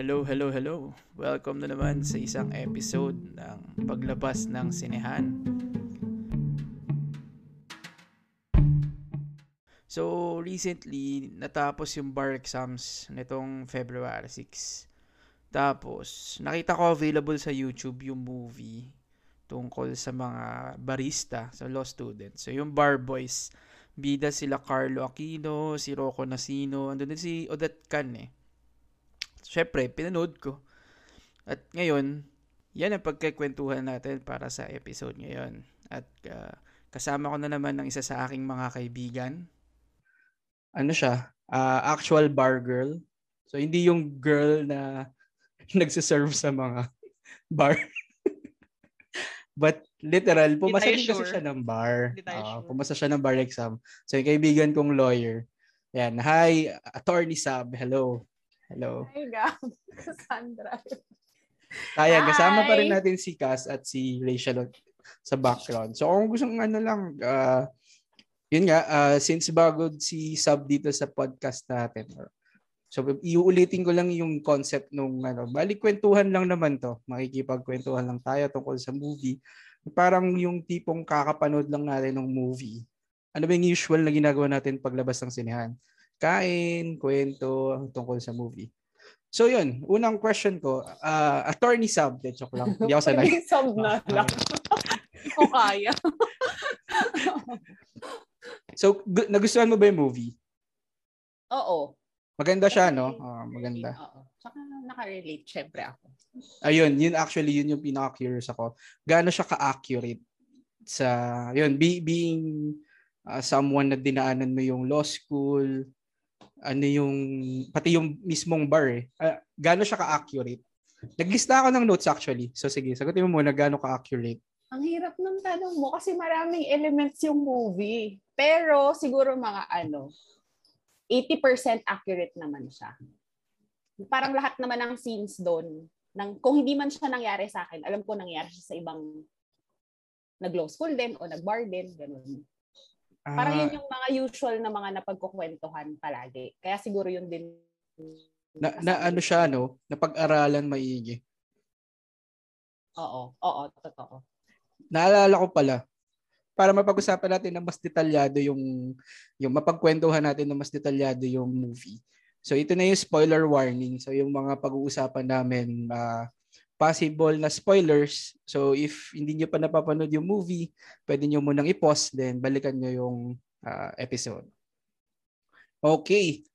Hello, hello, hello. Welcome na naman sa isang episode ng Paglabas ng Sinehan. So, recently, natapos yung bar exams nitong February 6. Tapos, nakita ko available sa YouTube yung movie tungkol sa mga barista, sa law students. So, yung bar boys, bida sila Carlo Aquino, si Rocco Nasino, andun din si Odette Can eh syempre, pinanood ko. At ngayon, yan ang pagkikwentuhan natin para sa episode ngayon. At uh, kasama ko na naman ng isa sa aking mga kaibigan. Ano siya? Uh, actual bar girl. So, hindi yung girl na nagsiserve sa mga bar. But literal, pumasa din sure. kasi siya ng bar. Uh, sure. Pumasa siya ng bar exam. So, yung kaibigan kong lawyer. Yan. Hi, Attorney Sab. Hello. Hello. Hi, Gab. Cassandra. Kaya, kasama pa rin natin si Cass at si Rachel sa background. So, kung gusto ano lang, uh, yun nga, uh, since bago si Sub dito sa podcast natin, so iuulitin ko lang yung concept nung ano, balik kwentuhan lang naman to. Makikipagkwentuhan lang tayo tungkol sa movie. Parang yung tipong kakapanood lang natin ng movie. Ano ba yung usual na ginagawa natin paglabas ng sinehan? Kain, kwento tungkol sa movie. So yun, unang question ko, uh, attorney sub, de joke lang. Hindi ako sanay. attorney sub na lang. o kaya. so, gu- nagustuhan mo ba yung movie? Oo. Maganda siya, no? Oh, maganda. Oo. Saka nakarelate, syempre ako. Ayun, yun actually, yun yung pinaka-curious ako. Gaano siya ka-accurate sa, yun, be, being uh, someone na dinaanan mo yung law school, ano yung pati yung mismong bar eh. Uh, gaano siya ka-accurate? Naglista ako ng notes actually. So sige, sagutin mo muna gaano ka-accurate. Ang hirap ng tanong mo kasi maraming elements yung movie. Pero siguro mga ano, 80% accurate naman siya. Parang lahat naman ng scenes doon, nang, kung hindi man siya nangyari sa akin, alam ko nangyari siya sa ibang nag-law school din o nag-bar din, ganun. Ah. Parang yun yung mga usual na mga napagkukwentuhan palagi. Kaya siguro yun din. Na, na ano siya, no? Napag-aralan maigi. Oo, oo, totoo. Naalala ko pala, para mapag-usapan natin ng mas detalyado yung yung mapagkwentuhan natin ng mas detalyado yung movie. So ito na yung spoiler warning. So yung mga pag-uusapan namin uh, possible na spoilers. So if hindi niyo pa napapanood yung movie, pwede niyo munang i-pause then balikan niyo yung uh, episode. Okay.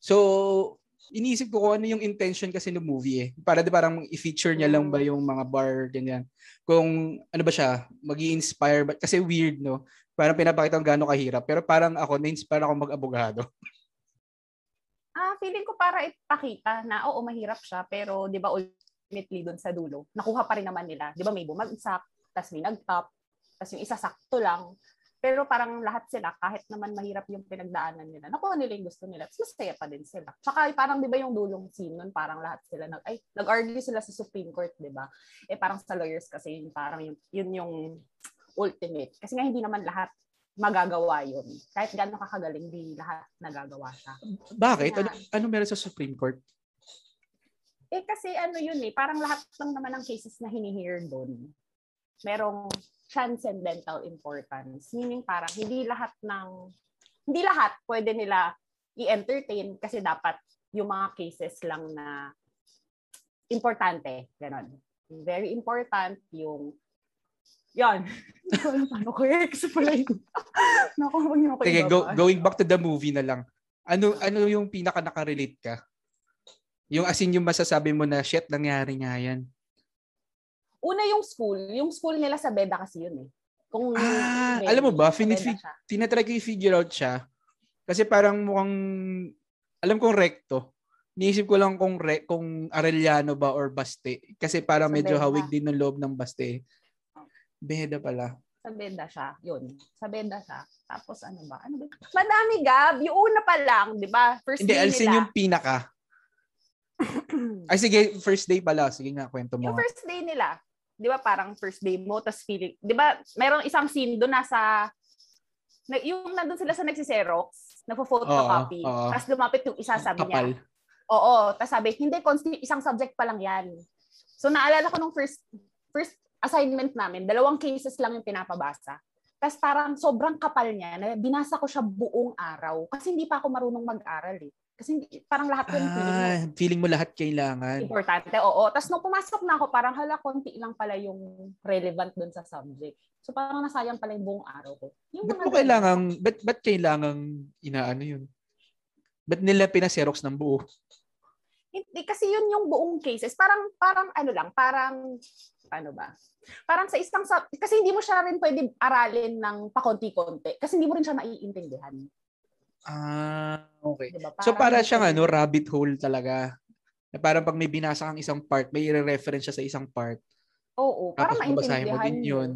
So iniisip ko kung ano yung intention kasi ng movie eh. Para di parang i-feature niya lang ba yung mga bar, ganyan. Kung ano ba siya, mag inspire ba? Kasi weird, no? Parang pinapakita kung gaano kahirap. Pero parang ako, na-inspire ako mag-abogado. Ah, feeling ko para ipakita na oo, mahirap siya, pero 'di ba ultimately doon sa dulo, nakuha pa rin naman nila. Di ba may bumagsak, tapos may nag-top, tapos yung isa sakto lang. Pero parang lahat sila, kahit naman mahirap yung pinagdaanan nila, nakuha nila yung gusto nila. Tapos masaya pa din sila. Tsaka parang di ba yung dulong scene nun, parang lahat sila, nag, ay, nag-argue sila sa Supreme Court, di ba? Eh parang sa lawyers kasi yun, parang yun, yun yung ultimate. Kasi nga hindi naman lahat magagawa yun. Kahit gano'ng kakagaling, hindi lahat nagagawa siya. Bakit? Ano, ano meron sa Supreme Court? Eh kasi ano yun eh, parang lahat lang naman ng cases na hinihear doon, merong transcendental importance. Meaning parang hindi lahat ng, hindi lahat pwede nila i-entertain kasi dapat yung mga cases lang na importante. Ganon. Very important yung yan. Paano ko i-explain? Naku, Sige, go, going back to the movie na lang. Ano ano yung pinaka nakarelate ka? Yung asin yung masasabi mo na, shit, nangyari nga yan. Una yung school. Yung school nila sa Beda kasi yun eh. Kung ah, yung, alam mo ba, finifig, tinatry ko i-figure out siya. Kasi parang mukhang, alam kong recto. Niisip ko lang kung re, kung Arellano ba or Baste. Kasi parang sa medyo Beda. hawig din ng loob ng Baste. Beda pala. Sa Beda siya. Yun. Sa Beda siya. Tapos ano ba? Ano ba? Madami, Gab. Yung una pa lang, di ba? First Hindi, alsin yung pinaka. Ay sige, first day pala. Sige nga, kwento mo. Yung first day nila, di ba parang first day mo, tapos feeling, di ba merong isang scene doon nasa, na, yung nandun sila sa nagsiserox, nagpo-photocopy, oh, oh. tapos lumapit yung isa, sabi Kapal. niya, Oo, tapos sabi, hindi, consti- isang subject pa lang yan. So naalala ko nung first first assignment namin, dalawang cases lang yung pinapabasa. Tapos parang sobrang kapal niya, na binasa ko siya buong araw. Kasi hindi pa ako marunong mag-aral eh. Kasi parang lahat ko yung feeling mo. Ah, feeling mo lahat kailangan. Importante, oo. Tapos nung pumasok na ako, parang hala, konti lang pala yung relevant dun sa subject. So parang nasayang pala yung buong araw ko. Yung Ba't mo kailangan, ba't, ba't kailangan inaano yun? Ba't nila pinaserox ng buo? Hindi, kasi yun yung buong cases. Parang, parang ano lang, parang, ano ba? Parang sa isang, sub- kasi hindi mo siya rin pwede aralin ng pakonti-konti. Kasi hindi mo rin siya maiintindihan. Ah, okay. Diba? So para siyang ano, rabbit hole talaga. Na parang pag may binasa kang isang part, may i-reference siya sa isang part. Oo, para Tapos babasahin mo maintindihan din yun.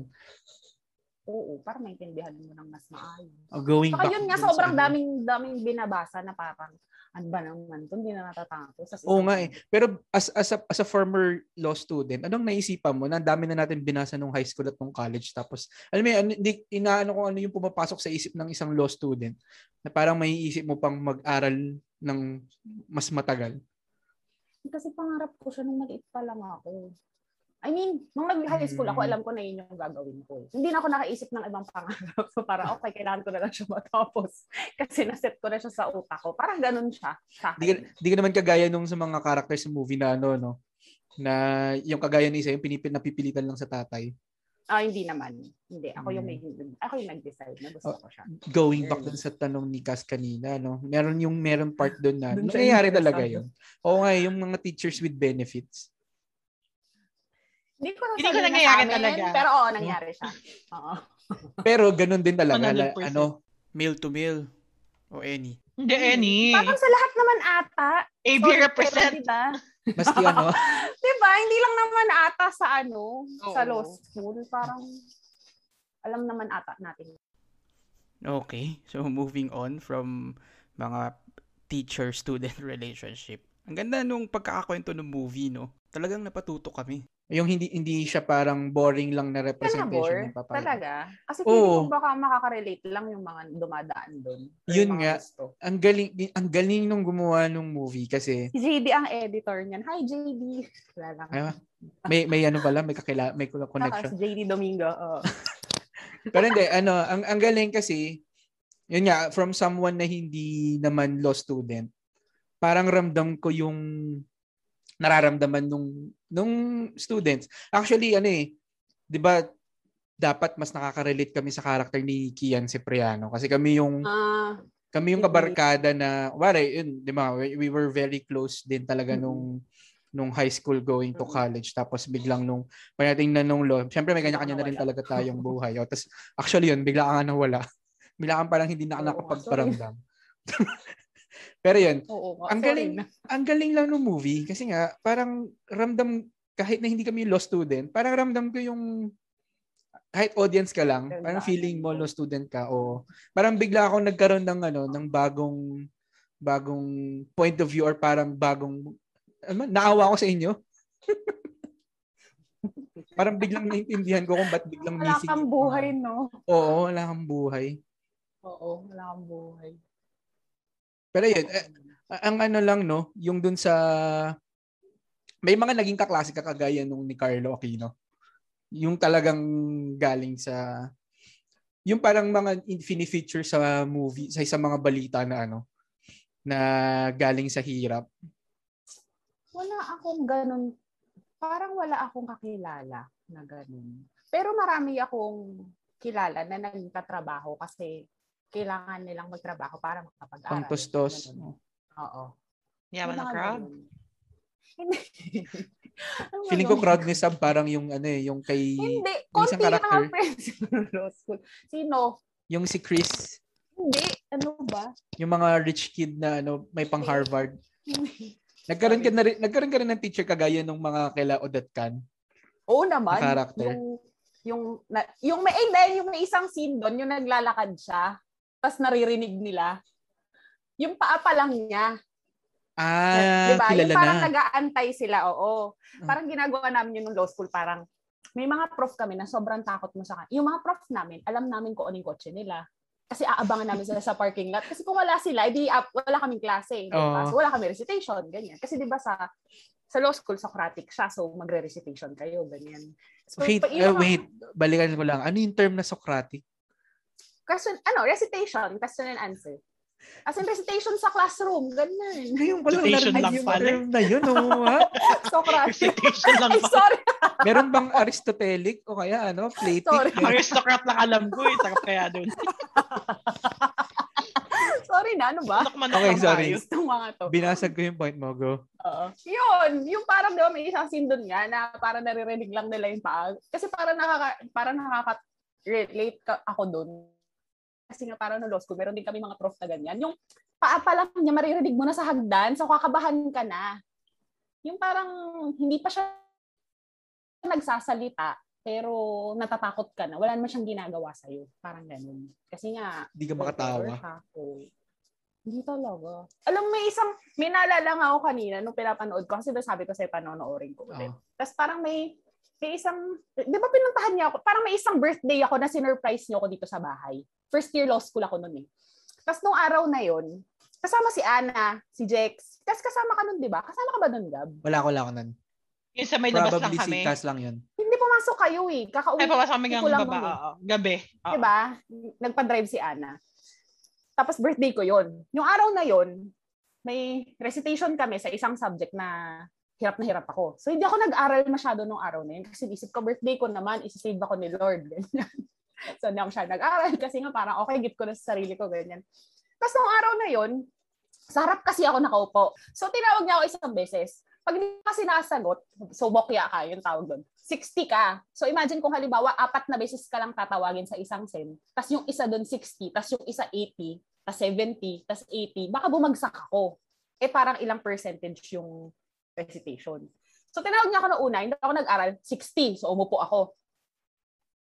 Oo, para maintindihan mo ng mas maayos. Oh, going Saka back yun nga, dun sa sobrang ano. daming, daming binabasa na parang, ano ba naman ito, hindi na natatapos. Oo nga eh. Pero as, as, a, as a former law student, anong naisipan mo? Na ang dami na natin binasa nung high school at nung college. Tapos, alam mo yun, ano, hindi, inaano ko ano yung pumapasok sa isip ng isang law student na parang may isip mo pang mag-aral ng mas matagal. Kasi pangarap ko siya nung maliit pa lang ako. I mean, nung nag-high school ako, Mm. alam ko na yun yung gagawin ko. Hindi na ako nakaisip ng ibang pangarap. So para okay, kailangan ko na lang siya matapos. Kasi naset ko na siya sa utak ko. Parang ganun siya. Sa Di ka, di ka naman kagaya nung sa mga characters sa movie na ano, no? Na yung kagaya ni isa, yung pinipil, napipilitan lang sa tatay. Ah, hindi naman. Hindi. Ako yung, may, Mm. ako yung nag-decide na gusto Oh. ko siya. Going back dun sa tanong ni Cass kanina, no? Meron yung meron part doon na Dun nangyayari talaga yun. Oo nga, yung mga teachers with benefits. Hindi ko Hindi ko na nangyayari sa amin, talaga. Pero oo, nangyari siya. Oo. Pero ganun din talaga. la- 100%. ano, Male to male. O any. Hindi, any. Parang sa lahat naman ata. AB Sorry, represent. Pero, diba? maski ano, diba? Hindi lang naman ata sa ano, sa Oo. law school. Parang alam naman ata natin. Okay. So, moving on from mga teacher-student relationship. Ang ganda nung pagkakakwento ng movie, no? Talagang napatuto kami. Yung hindi hindi siya parang boring lang na representation ng papaya. Talaga. Kasi Oo. feeling ko baka makaka-relate lang yung mga dumadaan doon. Yun nga. gusto. Ang galing ang galing nung gumawa nung movie kasi Si JD ang editor niyan. Hi, JD. Wala lang. Ah, may may ano pala, may kakila, may Saka connection. si JD Domingo. oo. Pero hindi, ano, ang, ang galing kasi, yun nga, from someone na hindi naman law student, parang ramdam ko yung nararamdaman nung nung students. Actually, ano eh, 'di ba dapat mas nakaka-relate kami sa character ni Kian Cipriano kasi kami yung Ah, kami yung kabarkada na wari yun, 'di ba? We, we were very close din talaga Mhm. nung nung high school going to Mhm. college tapos biglang nung pagdating na nung law, syempre may kanya-kanya na rin talaga tayong buhay. O, tapos actually yun, bigla ka nga nawala. bigla kang parang hindi na nakapagparamdam. Pero yun, oo. Ang galing. ang galing lang ng movie kasi nga parang ramdam kahit na hindi kami law student, parang ramdam ko yung kahit audience ka lang, parang feeling mo law student ka o parang bigla ako nagkaroon ng ano ng bagong bagong point of view or parang bagong ano, naawa ko sa inyo. parang biglang naintindihan ko kung ba't biglang Wala missing. kang yung buhay, no? Oo, wala kang buhay. Oo, wala kang buhay. Pero yun, eh, ang ano lang no, yung dun sa may mga naging kaklase ka kagaya nung ni Carlo Aquino. Yung talagang galing sa yung parang mga feature sa movie, sa isang mga balita na ano na galing sa hirap. Wala akong ganun. Parang wala akong kakilala na ganun. Pero marami akong kilala na nagtatrabaho kasi kailangan nilang magtrabaho para makapag-aral. Pangtustos. Oo. Yaman ng crowd. Feeling ko crowd ni Sab parang yung ano eh, yung kay Hindi. Konti lang ang friends ng. Sino? yung si Chris, Hindi. Ano ba? yung mga rich kid na ano may pang. Harvard. Nagkaroon ka na rin, nagkaroon ka rin ng teacher kagaya nung mga kaila Odette Can. Oo naman. Na character. Yung, yung, na, yung may, eh, yung may isang scene doon, yung naglalakad siya, tapos naririnig nila, yung paa pa lang niya. Ah, di ba? kilala Yung parang na. nag-aantay sila, oo. Ah. Parang ginagawa namin yun nung law school, parang may mga prof kami na sobrang takot mo sa kanila. Yung mga prof namin, alam namin kung anong kotse nila. Kasi aabangan namin sila sa parking lot. Kasi kung wala sila, edi uh, wala kaming klase. Diba? Oo. So, wala kami recitation, ganyan. Kasi di ba sa sa law school, Socratic siya, so magre-recitation kayo, ganyan. So, Wait, uh, wait, balikan ko lang. Ano yung term na Socratic? Question, ano, recitation, question and answer. As in recitation sa classroom, ganyan. Ngayon ko lang Recitation lang yung pala. term na yun, oh, ha? Socratic. Recitation lang Ay, sorry. Meron bang Aristotelic o kaya ano, Platic? Sorry. Aristocrat lang alam ko eh. Sarap kaya doon. sorry na, ano ba? Okay, sorry. To. Binasag ko yung point mo, go. Oo. Yun, yung parang di ba, may isang scene doon nga na parang naririnig lang nila yung paa. Kasi parang nakaka, parang nakaka-relate ka, ako doon. Kasi nga parang no law school, meron din kami mga prof na ganyan. Yung paa pa lang niya, maririnig mo na sa hagdan, so kakabahan ka na. Yung parang hindi pa siya nagsasalita, pero natatakot ka na. Wala naman siyang ginagawa sa'yo. Parang ganun. Kasi nga, Hindi ka makatawa. Siya. Oo. Hindi talaga. Alam, may isang, may naalala nga ako kanina nung pinapanood ko kasi sabi ko sa'yo panonoorin ko ulit. Oo. Tapos parang may, may isang, di ba pinuntahan niya ako, parang may isang birthday ako na sinurprise niyo ako dito sa bahay. First year law school ako noon eh. Tapos nung araw na yon kasama si Ana, si Jex. Tapos kasama ka nun, di ba? Kasama ka ba nun, Gab? Wala ko lang ako nun. Yung sa may labas lang Probably kami. sikas lang yun. Hindi pumasok kayo eh. Kakauwi Ay, papasok kami Hindi ng baba. nun eh. oo. Gabi. Oo. Di ba? Nagpa-drive si Ana. Tapos birthday ko yon. Yung araw na yon, may recitation kami sa isang subject na hirap na hirap ako. So hindi ako nag-aral masyado nung araw na yun kasi isip ko birthday ko naman, isi-save ako ni Lord. Ganyan. So hindi ako masyado nag-aral kasi nga parang okay, gift ko na sa sarili ko. Ganyan. Tapos nung araw na yon, sa harap kasi ako nakaupo. So tinawag niya ako isang beses. Pag hindi ka kasi nakasagot, so bokya ka, yung tawag doon. 60 ka. So imagine kung halimbawa, apat na beses ka lang tatawagin sa isang SEM, tas yung isa doon 60, tas yung isa 80, tas 70, tas 80, baka bumagsak ako. Eh parang ilang percentage yung recitation. So tinawag niya ako na una, hindi ako nag-aral, 60. So umupo ako.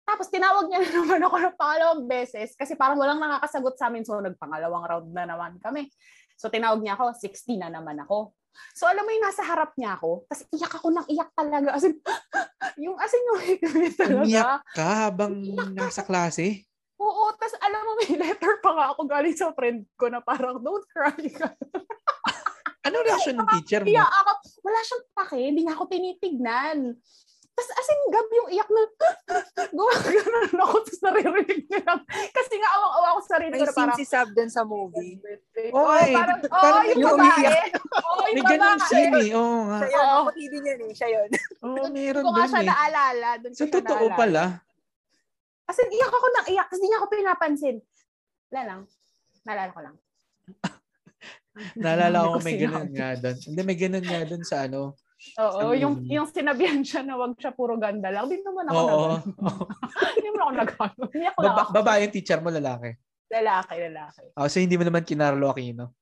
Tapos tinawag niya na naman ako ng pangalawang beses kasi parang walang nakakasagot sa amin. So nagpangalawang round na naman kami. So tinawag niya ako, 60 na naman ako. So alam mo yung nasa harap niya ako, tapos iyak ako ng iyak talaga. As in, yung as in yung talaga. Umiyak ka habang nasa klase? Oo, tapos alam mo may letter pa nga ako galing sa friend ko na parang don't cry ka. Ano reaction ng teacher mo? Iyak ako. Wala siyang pake, hindi niya ako tinitignan. Tapos as in, gab yung iyak na, gumagano'n ako, tapos naririnig niya lang. Kasi nga awang-awa ako sa sarili May ko scene parang, si Sab dun sa movie. Oo, oh, eh. parang, oh, Parang yung babae. Oo, May yung babae. scene eh. Oo nga. Siya yun. Oo. Din yan eh. Siya yun. Oo, Doon meron ko nga dun siya eh. naalala. Doon ko Sa siya totoo naalala. pala. Kasi iyak ako ng iyak kasi hindi niya ako pinapansin. Wala lang. Naalala ko lang. Naalala ko may ganun nga dun. Hindi, may ganun nga dun sa ano. Oo, Sa yung, movie. yung sinabihan siya na wag siya puro ganda lang. Hindi naman ako Oo. nag Hindi naman ako nag Hindi ako Baba, lang babae yung teacher mo, lalaki. Lalaki, lalaki. Oh, so hindi mo naman kinarlo Aquino.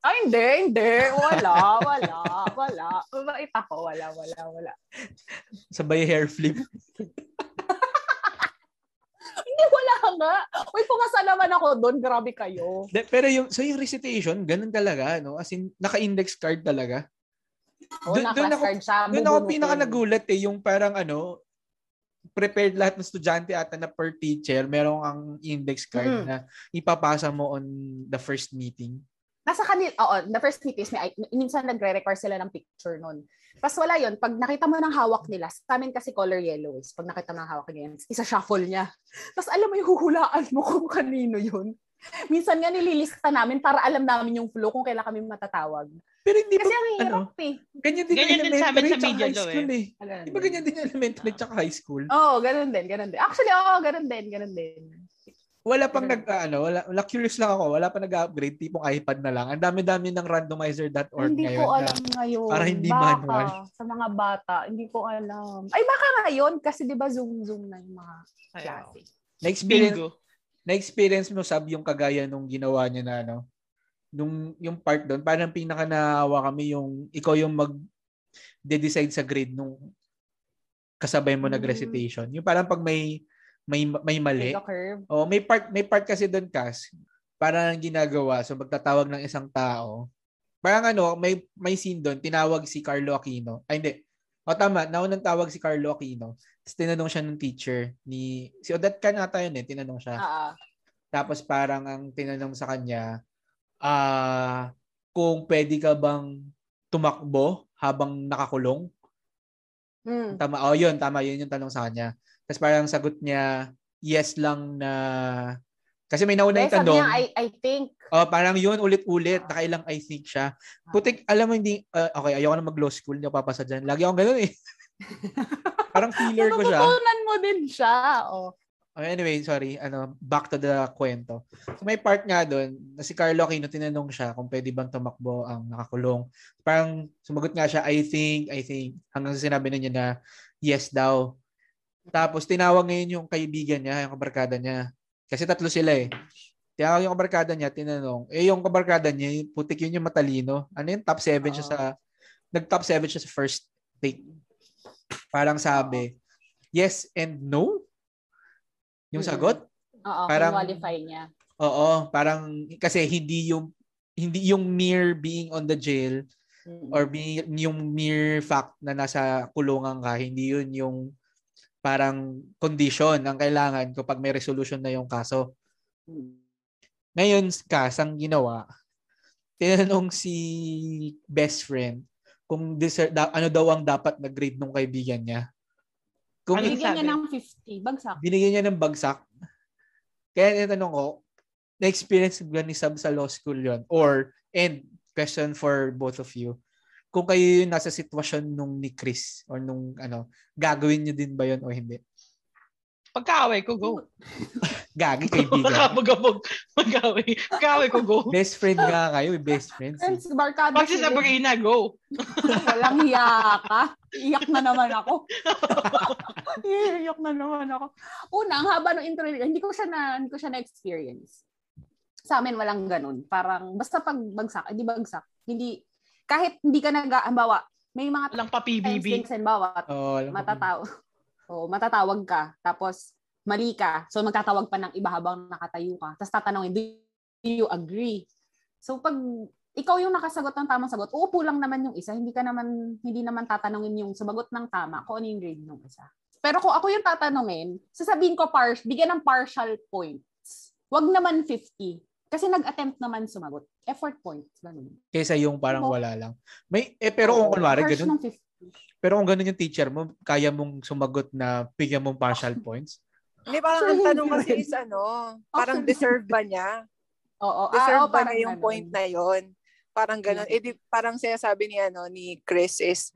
Ay, hindi, hindi. Wala, wala, wala. Mabait ako. Wala, wala, wala. Sabay hair flip. Hindi, wala nga. Uy, pumasa naman ako doon. Grabe kayo. De, pero yung, so yung recitation, ganun talaga, no? As in, naka-index card talaga. Oo, Doon- ako-. Doon ako pinaka nagulat eh, yung parang ano, prepared lahat ng estudyante ata na per teacher, merong ang index card Mm. na ipapasa mo on the first meeting. Nasa kanil, oo, the first meet is may, minsan nagre-require sila ng picture nun. Tapos wala yon pag nakita mo ng hawak nila, sa amin kasi color yellow is, pag nakita mo ng hawak niya, isa shuffle niya. Tapos alam mo yung huhulaan mo kung kanino yun. Minsan nga nililista namin para alam namin yung flow kung kailan kami matatawag. Pero hindi Kasi ba, ang ano, hirap eh. ganyan din Ganyan yung din sa amin sa media high law school eh. Ganun Di ba din. ganyan din yung elementary tsaka high school? Oo, oh, ganun din, ganun din. Actually, oo, ganun din, ganun din. Wala pang Ganun. nag, ano, wala, wala, curious lang ako, wala pa nag-upgrade, tipong iPad na lang. Ang dami-dami ng randomizer.org hindi ngayon. ko na- alam ngayon. para hindi baka, manual. Sa mga bata, hindi ko alam. Ay, baka ngayon, kasi di ba Zoom-Zoom na yung mga klase. na-experience. Na-experience mo, Sab, yung kagaya nung ginawa niya na, ano, nung, yung part doon, parang pinaka naawa kami yung, ikaw yung mag, de-decide sa grade nung kasabay mo Mm. nag-recitation. Yung parang pag may, may, may mali. Oh, may part may part kasi doon kas. Para ang ginagawa, so magtatawag ng isang tao. Parang ano, may may scene doon, tinawag si Carlo Aquino. Ay hindi. O tama, naunang tawag si Carlo Aquino. Tapos tinanong siya ng teacher ni si Odette ka nata yun eh, tinanong siya. Ah, ah. Tapos parang ang tinanong sa kanya, ah, kung pwede ka bang tumakbo habang nakakulong? Mm. Tama, oh yun, tama, yun yung tanong sa kanya. Tapos parang sagot niya, yes lang na, kasi may nauna yung tanong. niya, I, I think. Oh, parang yun, ulit-ulit, nakailang I think siya. Putik, alam mo hindi, uh, okay, ayoko na mag-law school, hindi ako papasa dyan. Lagi akong ganun eh. parang feeler ko siya. Natutunan mo din siya. Oh. Anyway, sorry. Ano, back to the kwento. So may part nga doon na si Carlo Aquino tinanong siya kung pwede bang tumakbo ang nakakulong. Parang sumagot nga siya, I think, I think. Hanggang sa sinabi na niya na yes daw. Tapos tinawag ngayon yung kaibigan niya, yung kabarkada niya. Kasi tatlo sila eh. Tinawag yung kabarkada niya, tinanong. Eh yung kabarkada niya, putik yun yung matalino. Ano yun? Top 7 siya sa, nag-top 7 siya sa first take. Parang sabi, yes and no? Yung Mm-mm. sagot? Oo, Parang- qualify niya. Oo, parang kasi hindi yung hindi yung mere being on the jail Mm. or being yung mere fact na nasa kulungan ka, hindi yun yung parang condition ang kailangan kapag may resolution na yung kaso. Mm. Ngayon, kasang ginawa, tinanong si best friend kung deser- da- ano daw ang dapat na grade ng kaibigan niya. Kung Bigyan niya ng 50. Bagsak. binigyan niya ng bagsak. Kaya tinatanong ko, na-experience ba ni Sab sa law school yon Or, and question for both of you, kung kayo yung nasa sitwasyon nung ni Chris or nung ano, gagawin niyo din ba yon o hindi? Pagkaaway ko, go. Gagi, kaibigan. Magabog. Mag-away. Pagkaaway ko, go. best friend nga kayo, eh, best friends. eh. Friends, barkada Pag si. Sabrina, go. Walang hiya ka. Iyak na naman ako. Iyak na naman ako. Una, ang haba ng intro, hindi ko siya na, hindi ko siya na-experience. Sa amin, walang ganun. Parang, basta pag bagsak, hindi bagsak. Hindi, kahit hindi ka nag, halimbawa, may mga Walang pa times PBB. din, halimbawa, alam ko. matataw. Oh, matatawag ka. Tapos, mali ka. So, magtatawag pa ng iba habang nakatayo ka. Tapos tatanungin, do you agree? So, pag ikaw yung nakasagot ng tamang sagot, uupo lang naman yung isa. Hindi ka naman, hindi naman tatanungin yung sumagot ng tama kung ano yung grade ng isa. Pero kung ako yung tatanungin, sasabihin ko, par bigyan ng partial points. Wag naman 50. Kasi nag-attempt naman sumagot. Effort points. Ganun. Kaysa yung parang Oo. wala lang. May, eh, pero kung Oo, kunwari, ganun, ng 50. Pero kung ganun yung teacher mo, kaya mong sumagot na bigyan mong partial points? Hindi, parang ang tanong kasi is ano, parang deserve ba niya? Oo. ah, Deserve oo, ba parang niya yung ganun. point na yon? Parang ganun. Eh, di, parang sinasabi ni, ano, ni Chris is,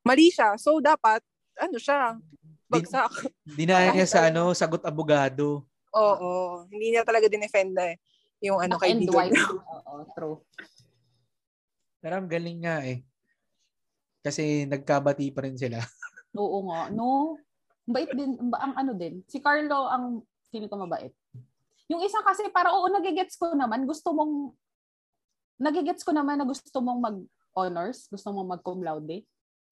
mali siya. So, dapat, ano siya, bagsak. Dinaya niya sa ano, sagot abogado. Oo. Hindi niya talaga dinefend na eh, yung ano, Black and kaibigan white. Oo, true. Pero ang galing nga eh. Kasi nagkabati pa rin sila. Oo nga. No. Bait din. ba- Ang ano din. Si Carlo ang feeling ko mabait. Yung isa kasi para oo, nagigets ko naman. Gusto mong nagigets ko naman na gusto mong mag-honors. Gusto mong mag-cum laude.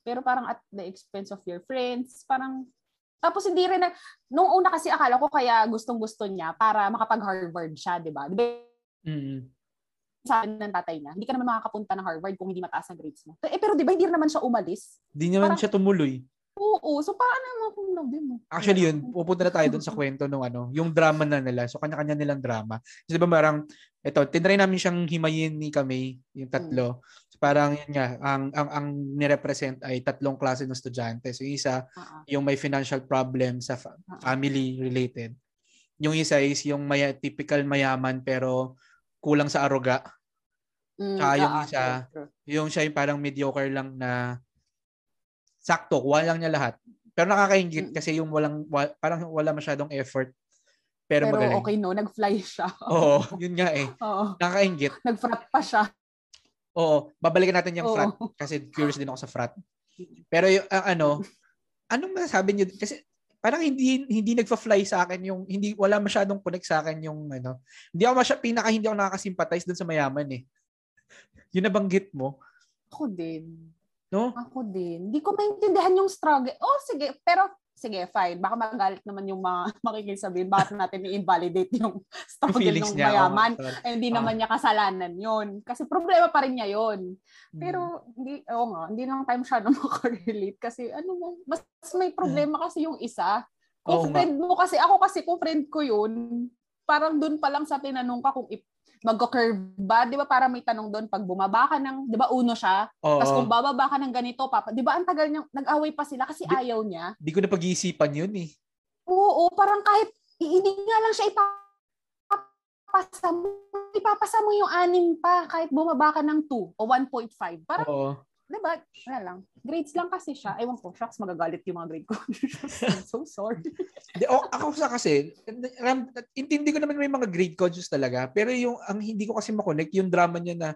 Pero parang at the expense of your friends. Parang tapos hindi rin na, nung una kasi akala ko kaya gustong-gusto niya para makapag-Harvard siya, di ba? Di ba Mm. Sa akin ng tatay niya, hindi ka naman makakapunta ng Harvard kung hindi mataas ang grades mo. Eh, pero di ba hindi naman siya umalis? Di naman Parang- siya tumuloy. Oo. So, paano mo kung laude mo? Actually yun, pupunta na tayo dun sa kwento nung ano, yung drama na nila. So kanya-kanya nilang drama. Kasi di ba parang, ito, tinry namin siyang himayin ni kami, yung tatlo. So, parang yun nga, ang, ang, ang nirepresent ay tatlong klase ng estudyante. So yung isa, Ah, ah. yung may financial problem sa fa- family related. Yung isa is yung maya, typical mayaman pero kulang sa aruga. Mm, Tsaka yung ah, ah, isa, true, true. Yung siya yung parang mediocre lang na sakto, kuha lang niya lahat. Pero nakakaingit Mm. kasi yung walang, wa- parang wala masyadong effort. Pero, Pero magaling. okay no, nag-fly siya. Oo, yun nga eh. Oo. Nakakaingit. Nag-frat pa siya. Oo, babalikan natin yung Oo. frat kasi curious din ako sa frat. Pero yung ang ano, anong masasabi niyo kasi parang hindi hindi nagfa-fly sa akin yung hindi wala masyadong connect sa akin yung ano. Hindi ako masya pinaka hindi ako nakaka-sympathize dun sa mayaman eh. Yung nabanggit mo, Ako din. no? Ako din. Hindi ko maintindihan yung struggle. Oh, sige. Pero, sige, fine. Baka magalit naman yung mga makikisabihin. Bakit natin i-invalidate yung struggle ng niya. mayaman. oo. Eh, hindi naman niya kasalanan yon Kasi problema pa rin niya yon Mm. Pero, hindi, oo nga, hindi lang tayo masyado makarelate. Kasi, ano mo, mas may problema kasi yung isa. Kung nga. friend mo kasi, ako kasi, kung friend ko yun, parang dun pa lang sa tinanong ka kung magko-curve ba, 'di ba? Para may tanong doon pag bumaba ka ng, 'di ba, uno siya. Oo. Tapos kung bababa ka ng ganito, papa, 'di ba ang tagal niya, nag-away pa sila kasi Di- ayaw niya. Di ko na pag-iisipan yun eh. Oo, parang kahit hindi nga lang siya ipapasa mo, ipapasa mo yung anim pa kahit bumaba ka ng 2 o 1.5. Parang, Oo. Di ba, wala lang. Grades lang kasi siya. Ewan ko, shucks, magagalit yung mga grade ko. I'm so sorry. Di, o, ako sa kasi, intindi ko naman may mga grade conscious talaga, pero yung ang hindi ko kasi makonect, yung drama niya na,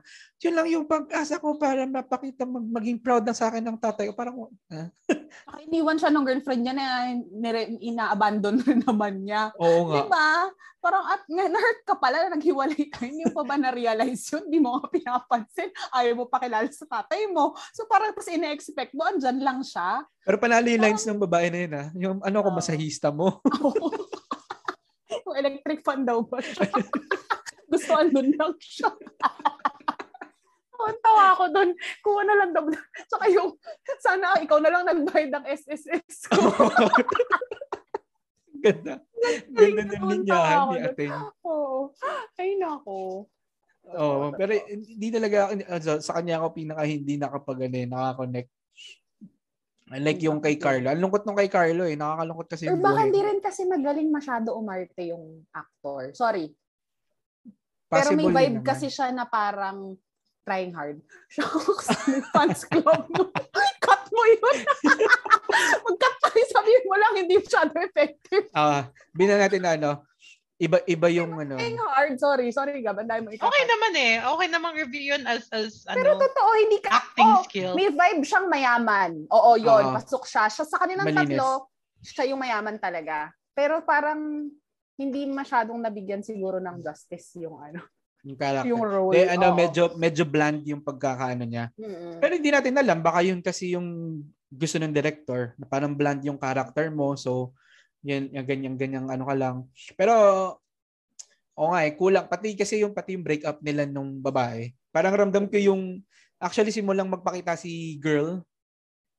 yun lang yung pag-asa ko para mapakita, mag, maging proud na sa akin ng tatay ko. Parang, ah, Iniwan siya ng girlfriend niya na nire- ina-abandon rin naman niya. oo nga. Di ba? Parang at nga, na-hurt ka pala, naghiwalay ka. Hindi pa ba na-realize yun? Hindi mo nga pinapansin. Ayaw mo pakilala sa tatay mo. So parang tapos ina-expect mo, andyan lang siya. Pero panalo yung lines ng babae na yun ah. Yung ano ko, Oo. masahista mo. Yung electric fan daw ba siya? Gusto andun lang siya. Ang tawa ako doon. Kuha na lang daw. Tsaka yung, sana ikaw na lang nagbayad ng SSS ko. Ganda. Ganda ng linyahan ni. Aten. Oo. Ay, nako. Oo, pero hindi talaga also, sa kanya ako pinaka hindi nakapag ano, eh, nakakonect. Like yung kay Carlo. Ang lungkot nung kay Carlo eh. Nakakalungkot kasi Or yung baka buhay. hindi rin kasi magaling masyado umarte yung actor. Sorry. Pero may Possible vibe kasi siya na parang trying hard. Shucks, may fans club mo. Cut mo yun. Mag-cut tayo, sabihin mo lang, hindi masyado effective. Ah, bina natin na ano, iba iba yung ano. Trying hard, sorry. Sorry, Gab, ang dami mo ikaw. Okay naman eh. Okay namang review yun as, as Pero ano, totoo, hindi ka, acting oh, skill. may vibe siyang mayaman. Oo, yon Oo. pasok siya. Siya sa kanilang Malinis. tatlo, siya yung mayaman talaga. Pero parang hindi masyadong nabigyan siguro ng justice yung ano, Yung character. yung role. De, ano, Oo. medyo medyo bland yung pagkakaano niya. Mm-mm. Pero hindi natin alam, baka yun kasi yung gusto ng director, na parang bland yung character mo, so yan, yung ganyan ganyan ano ka lang. Pero o nga eh, kulang pati kasi yung pati yung breakup nila nung babae. Parang ramdam ko yung actually simulang magpakita si girl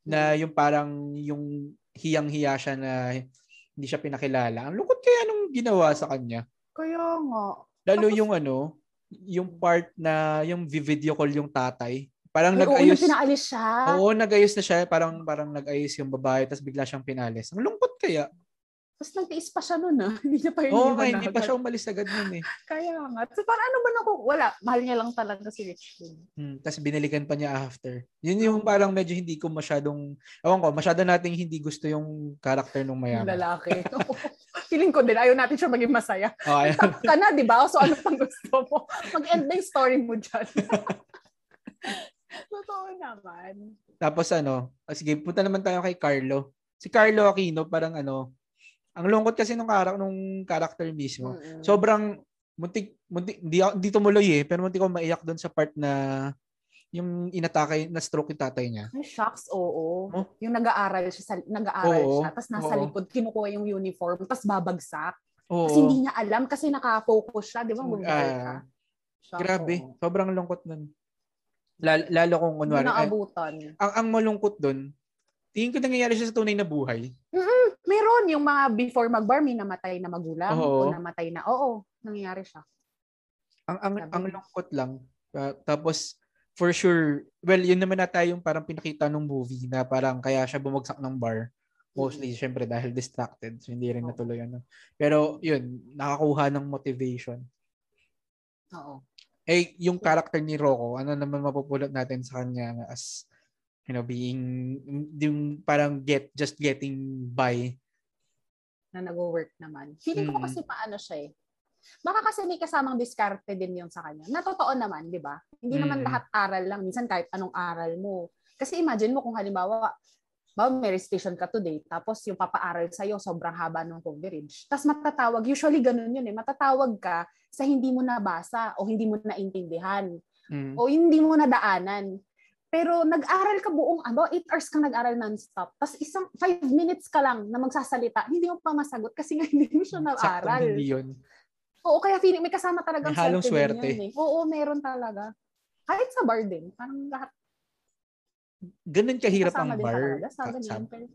na yung parang yung hiyang-hiya siya na hindi siya pinakilala. Ang lungkot kaya nung ginawa sa kanya. Kaya nga. Lalo Tapos- yung ano, yung part na yung video call yung tatay. Parang Ay, oo, nag-ayos. yung pinaalis siya. Oo, nag-ayos na siya. Parang parang nag-ayos yung babae tapos bigla siyang pinalis. Ang lungkot kaya. Tapos nagtiis pa siya nun ah. Hindi niya pa yun Oo, nga, hindi pa siya umalis agad nun eh. Kaya nga. So, parang ano ba naku? Wala. Mahal niya lang talaga si Rich. Hmm, tapos binalikan pa niya after. Yun yung parang medyo hindi ko masyadong, ewan ko, masyado nating hindi gusto yung character nung mayaman. lalaki. Feeling ko din, ayaw natin siya maging masaya. Oh, ayun. Top ka na, di ba? So, ano pang gusto mo? Mag-end na yung story mo dyan. Totoo naman. Tapos ano, ah, sige, punta naman tayo kay Carlo. Si Carlo Aquino, parang ano, ang lungkot kasi nung, karak nung character mismo. Mm-mm. sobrang muntik, muntik hindi, hindi tumuloy eh, pero muntik ko maiyak doon sa part na yung inatake, na stroke yung tatay niya. Ay, shocks, oo. Oh. Yung nag-aaral siya, sa, nag-aaral Oo, siya, tapos nasa oo. likod, kinukuha yung uniform, tapos babagsak. Oo. Kasi hindi niya alam, kasi nakafocus siya, di ba? Siya. Shocks, Grabe, oo. sobrang lungkot nun. Lalo, lalo kung Hindi kunwari, ay, naabutan. ang, ang malungkot doon, tingin ko nangyayari siya sa tunay na buhay. Meron yung mga before mag-bar, may namatay na magulang Oo. o namatay na, oo, nangyayari siya. Ang ang, Grabe. ang lungkot lang. Ah, tapos, for sure, well, yun naman na tayo yung parang pinakita ng movie na parang kaya siya bumagsak ng bar. Mostly, syempre, dahil distracted. So, hindi rin natuloy ano. Pero, yun, nakakuha ng motivation. Oo. Eh, yung character ni Rocco, ano naman mapupulot natin sa kanya as, you know, being, yung parang get, just getting by. na nag-work naman. Feeling ko Mm. kasi paano siya eh. Baka kasi may kasamang diskarte din yon sa kanya. Na totoo naman, di ba? Hindi naman Mm. lahat aral lang. Minsan kahit anong aral mo. Kasi imagine mo kung halimbawa, ba may station ka today, tapos yung papaaral sa'yo, sobrang haba ng coverage. Tapos matatawag, usually ganun yun eh, matatawag ka sa hindi mo nabasa o hindi mo naintindihan Mm. o hindi mo nadaanan. Pero nag-aral ka buong, about 8 hours kang nag-aral non-stop. Tapos isang 5 minutes ka lang na magsasalita, hindi mo pa masagot kasi nga hindi mo siya Saktong nag-aral. hindi yun. Oo, kaya feeling may kasama talagang May halong swerte din swerte. yun eh. Oo, meron talaga. Kahit sa bar din, parang lahat Ganun kahirap kasama ang din bar. talaga sa Pero,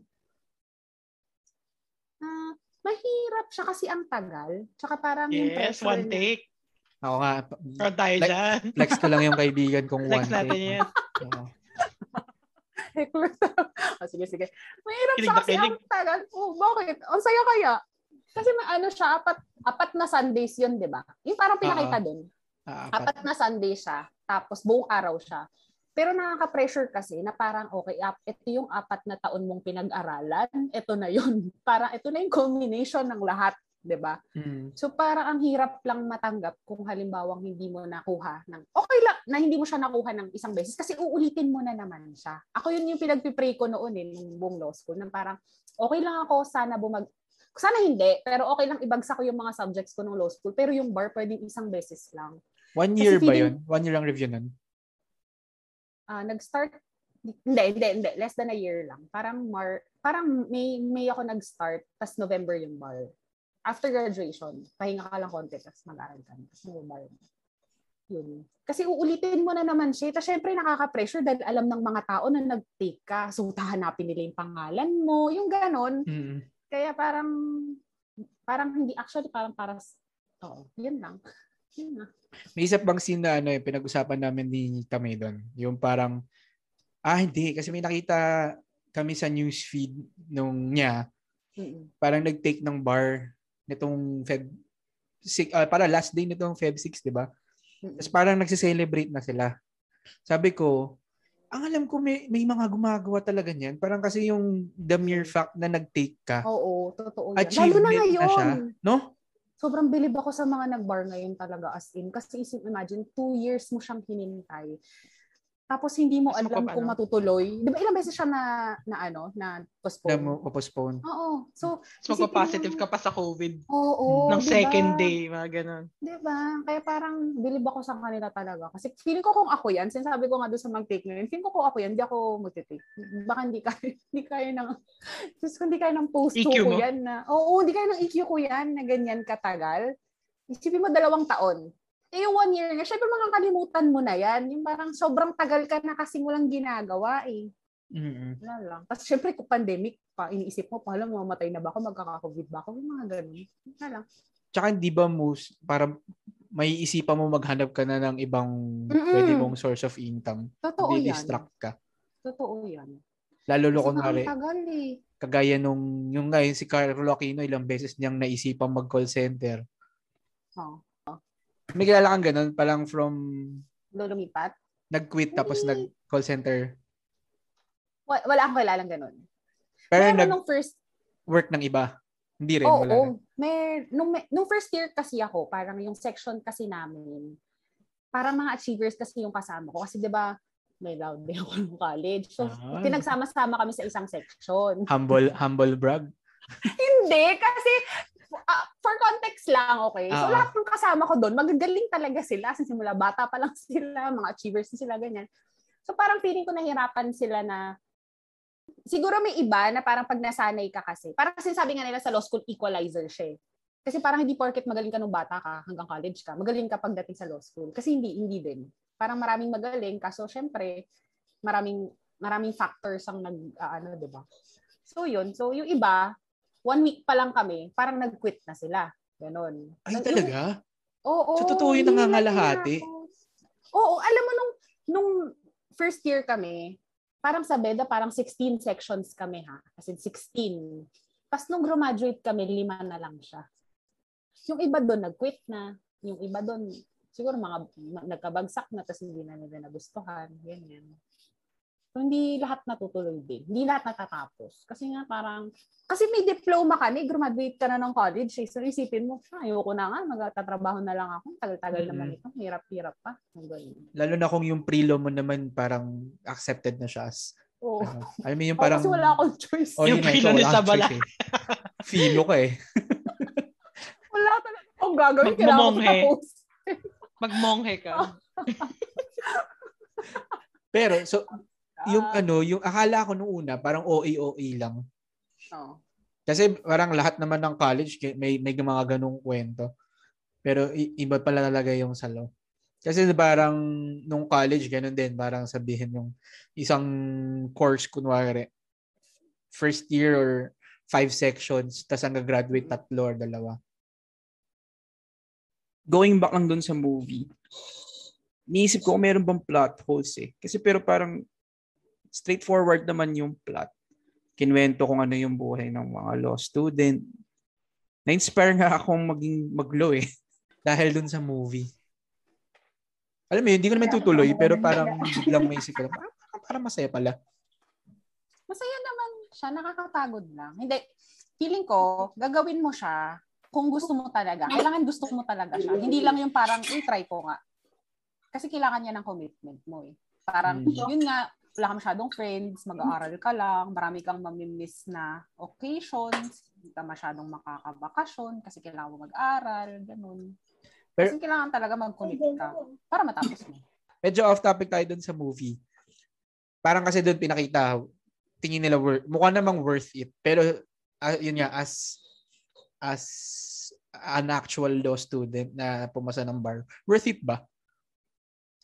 ah, mahirap siya kasi ang tagal. Tsaka parang yung Yes, pressure one na- take. Ako nga, Proud tayo Like- dyan. flex ko lang yung kaibigan kong Flex one natin take. yan. Oo. oh, sige, sige. Mahirap Kilig siya kasi kilig. ang tagal. Oh, bakit? Ang saya kaya. Kasi ano siya, apat, apat na Sundays yun, di ba? Yung parang pinakita dun. Ah, Apat na Sunday siya, tapos buong araw siya. Pero nakaka-pressure kasi na parang, okay, ito yung apat na taon mong pinag-aralan, ito na yun. Parang ito na yung culmination ng lahat, di ba? Mm. So parang ang hirap lang matanggap kung halimbawang hindi mo nakuha ng okay lang na hindi mo siya nakuha ng isang beses kasi uulitin mo na naman siya. Ako yun yung pinagpipray ko noon eh nung buong law school nang parang okay lang ako sana bumag sana hindi pero okay lang ibagsak ko yung mga subjects ko nung law school pero yung bar pwedeng isang beses lang. One Kasi year ba feeling- yun? One year ang review nun? Ah nag-start hindi, hindi, hindi. Less than a year lang. Parang Mar parang May, May ako nag-start, tas November yung bar. After graduation, pahinga ka lang konti, tas mag-aral ka. Tas mag-bar. Yun. Kasi uulitin mo na naman siya. Tapos syempre nakaka-pressure dahil alam ng mga tao na nag-take ka. So hanapin nila yung pangalan mo. Yung ganon. Mm. Kaya parang, parang hindi, actually parang para, oo, yun lang. Yun na. May isa bang scene na ano, eh, pinag-usapan namin ni Tamay doon. Yung parang, ah hindi, kasi may nakita kami sa newsfeed nung niya, Mm-mm. parang nag-take ng bar nitong Feb, six, ah, para last day nitong Feb 6, di ba? Tapos parang nagse-celebrate na sila. Sabi ko, ang alam ko may, may mga gumagawa talaga niyan. Parang kasi yung the mere fact na nag-take ka, Oo, totoo yan. Lalo na achievement na, ngayon. siya. No? sobrang bilib ako sa mga nag-bar ngayon talaga as in. Kasi isip, imagine, two years mo siyang hinintay. Tapos hindi mo Tapos alam kung ano? matutuloy. Di ba ilang beses siya na, na ano, na Na postpone? mo postpone. Oo. So, So, magpa-positive ka pa sa COVID. oo. ng di ba? second day, mga ganun. Di ba? Kaya parang bilib ako sa kanila talaga. Kasi feeling ko kung ako yan, sinasabi ko nga doon sa mag-take na yun, feeling ko kung ako yan, hindi ako mag-take. Baka hindi kaya, hindi kaya ng, just hindi kaya ng post EQ ko mo? yan na, oo, hindi kaya ng EQ ko yan na ganyan katagal. Isipin mo dalawang taon. Eh, yung one year nga, syempre makakalimutan mo na yan. Yung parang sobrang tagal ka na kasi mo lang ginagawa eh. mm Wala lang. Tapos syempre kung pandemic pa, iniisip mo, pahala mamatay na ba ako, magkaka-COVID ba ako, yung mga ganun. Wala lang. Tsaka hindi ba most, para may isipan mo maghanap ka na ng ibang Mm-mm. pwede mong source of income. Totoo Hindi yan. distract ka. Totoo yan. Lalo nga, ang kunwari, tagal eh. kagaya nung, yung ngayon si Carlo Aquino, ilang beses niyang naisipan mag-call center. Oh. May kilala kang ganun, palang from, Lumipat. nag-quit tapos Hindi. nag-call center. Wala, wala akong kilalang ganun. Pero Pero nag-work nung first, ng iba. Hindi rin, oo, wala rin. may, nung, may- nung first year kasi ako, parang yung section kasi namin, parang mga achievers kasi yung kasama ko. Kasi di ba may loud day ako nung college. So, Ah. pinagsama-sama kami sa isang section. Humble, humble brag. Hindi, kasi ah, for context lang, okay? So, Ah. lahat ng kasama ko doon, magagaling talaga sila. Simula, bata pa lang sila, mga achievers na sila, ganyan. So, parang feeling ko nahirapan sila na siguro may iba na parang pag nasanay ka kasi. Parang kasi sabi nga nila sa law school, equalizer siya eh. Kasi parang hindi porket magaling ka nung bata ka hanggang college ka, magaling ka pagdating sa law school. Kasi hindi, hindi din. Parang maraming magaling, kaso syempre, maraming maraming factors ang nag, ah, ano, di ba? So, yun. So, yung iba, one week pa lang kami, parang nag-quit na sila. Ganon. Ay, Yung- talaga? Oo. So, totoo yung nangangalahati? Oo, alam mo nung nung first year kami, parang sa BEDA, parang 16 sections kami ha. As in 16. Tapos nung graduate kami, lima na lang siya. Yung iba doon, nag-quit na. Yung iba doon, siguro mga nagkabagsak na tapos hindi na nila nagustuhan. Ganyan. So, hindi lahat natutuloy din. Hindi lahat natatapos. Kasi nga parang, kasi may diploma ka eh, graduate ka na ng college. Eh. So, isipin mo, ah, ayoko na nga, magtatrabaho na lang ako. Tagal-tagal naman ito. Hirap-hirap pa. Ganun. Lalo na kung yung prelo mo naman parang accepted na siya as, Oo. ano, alam mo yung parang, kasi wala akong choice. oh, Yung ikaw, ni Sabala. eh. Filo ka eh. Wala talaga akong gagawin. Kailangan ko tapos. Magmonghe ka. Pero, so, yung Ah, ano, yung akala ko nung una, parang OA-OA lang. oo. Kasi parang lahat naman ng college may may mga ganung kwento. Pero iba pala talaga yung sa law. Kasi parang nung college ganun din, parang sabihin yung isang course kunwari first year or five sections, tapos ang graduate tatlo or dalawa. Going back lang dun sa movie, niisip ko kung meron bang plot holes eh. Kasi pero parang straightforward naman yung plot. Kinwento kung ano yung buhay ng mga law student. Na-inspire nga akong maging mag-law eh. Dahil dun sa movie. Alam mo yun, hindi ko naman tutuloy, pero parang biglang may isip ko, parang, parang masaya pala. Masaya naman siya, nakakapagod lang. Hindi, feeling ko, gagawin mo siya kung gusto mo talaga. Kailangan gusto mo talaga siya. Hindi lang yung parang, eh, try ko nga. Kasi kailangan niya ng commitment mo eh. Parang, Mm. yun nga, wala ka masyadong friends, mag-aaral ka lang, marami kang mamimiss na occasions, hindi ka masyadong makakabakasyon kasi kailangan mo mag-aral, ganun. Pero- Kasi kailangan talaga mag-commit ka para matapos mo. Medyo off topic tayo dun sa movie. Parang kasi dun pinakita, tingin nila worth, mukha namang worth it. Pero, ah, yun nga, as, as an actual law student na pumasa ng bar, worth it ba?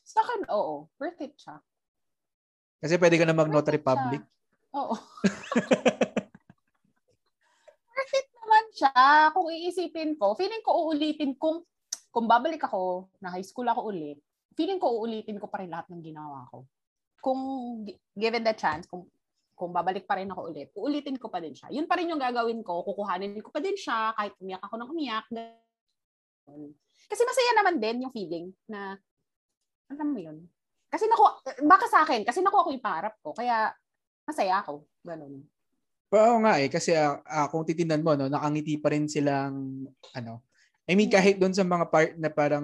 Sa akin, oo. Worth it siya. Kasi pwede ka na mag-notary public. Oo. It naman siya. Kung iisipin ko, feeling ko uulitin kung kung babalik ako, na high school ako ulit, feeling ko uulitin ko pa rin lahat ng ginawa ko. Kung gi- given the chance, kung kung babalik pa rin ako ulit, uulitin ko pa din siya. Yun pa rin yung gagawin ko, kukuhanin ko pa din siya, kahit umiyak ako ng umiyak. Kasi masaya naman din yung feeling na, alam mo yun, kasi nakuha, baka sa akin, kasi nakuha ko yung pangarap ko, kaya masaya ako. Ganun. Oo nga eh, kasi ah, ah, kung titindan mo, no, nakangiti pa rin silang, ano, I mean, kahit doon sa mga part na parang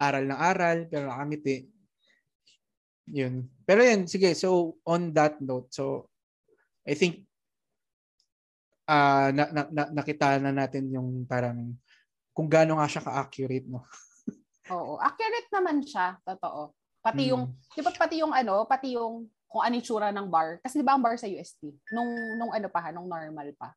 aral ng aral, pero nakangiti. Yun. Pero yun, sige, so on that note, so I think ah na, na, na, nakita na natin yung parang kung gaano nga siya ka-accurate, no? Oo. Accurate naman siya. Totoo. Pati yung, Mm. di ba pati yung ano, pati yung kung ano yung tsura ng bar. Kasi di ba ang bar sa UST? Nung, nung ano pa, ha, nung normal pa.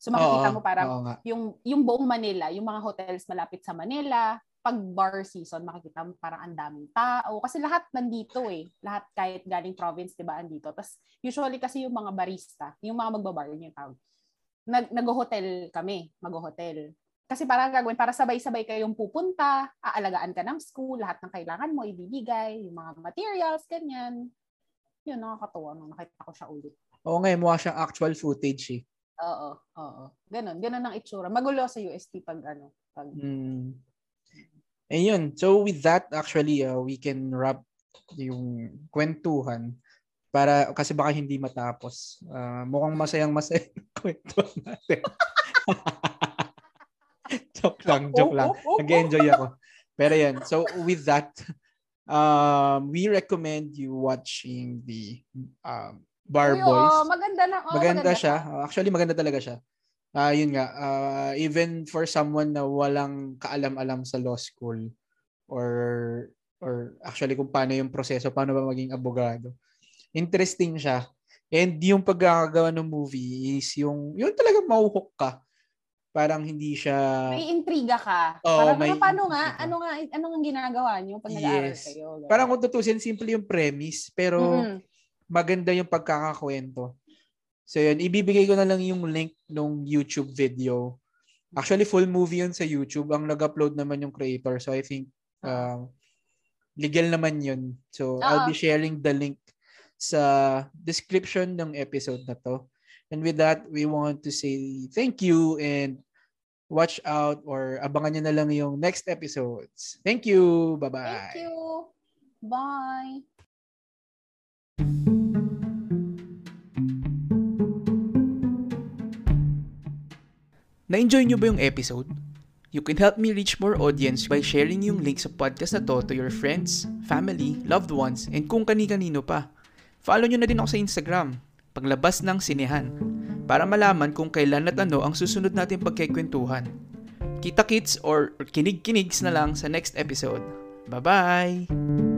So makikita Oo, mo parang oo nga. yung, yung buong Manila, yung mga hotels malapit sa Manila, pag bar season, makikita mo parang ang daming tao. Kasi lahat nandito eh. Lahat kahit galing province, di ba, andito. Tapos usually kasi yung mga barista, yung mga magbabar, yun yung tawag. Nag, nag-hotel kami, mag-hotel. Kasi parang gagawin, para sabay-sabay kayong pupunta, aalagaan ka ng school, lahat ng kailangan mo ibibigay, yung mga materials, ganyan. Yun, nakakatuwa nung nakita ko siya ulit. Oo nga, eh, mukha siyang actual footage eh. Oo, oo. Ganon, ganon ang itsura. Magulo sa UST pag ano, pag Mm. Ayun. So with that, actually, uh, we can wrap yung kwentuhan para kasi baka hindi matapos. Uh, mukhang masayang masayang kwentuhan natin. joke lang, joke lang. Nag-enjoy ako. Pero yan. So with that, um, we recommend you watching the um, Bar Uy, Boys. oo, maganda na. oo, maganda, siya. Uh, Actually, maganda talaga siya. Ah, yun nga. uh, even for someone na walang kaalam-alam sa law school or or actually kung paano yung proseso, paano ba maging abogado. Interesting siya. And yung pagkakagawa ng movie is yung, yun talaga mauhook ka. Parang hindi siya, May intriga ka. Oo, Parang, may ano, paano nga? Ano nga? Ano ang ginagawa niyo pag nag-aaral Yes. kayo? Ganun. parang kung tutusin, simple yung premise, pero Mm-mm. maganda yung pagkakakwento. So yun, ibibigay ko na lang yung link nung YouTube video. Actually, full movie yun sa YouTube. Ang nag-upload naman yung creator. So I think um, legal naman yun. So I'll Oo. be sharing the link sa description ng episode na to. And with that, we want to say thank you and watch out or abangan nyo na lang yung next episodes. Thank you. Bye-bye. Thank you. Bye. Na-enjoy nyo ba yung episode? You can help me reach more audience by sharing yung link sa podcast na to to your friends, family, loved ones, and kung kani-kanino pa. Follow nyo na din ako sa Instagram, paglabas ng sinehan, para malaman kung kailan at ano ang susunod natin pagkikwentuhan. Kita-kits or kinig-kinigs na lang sa next episode. Bye-bye!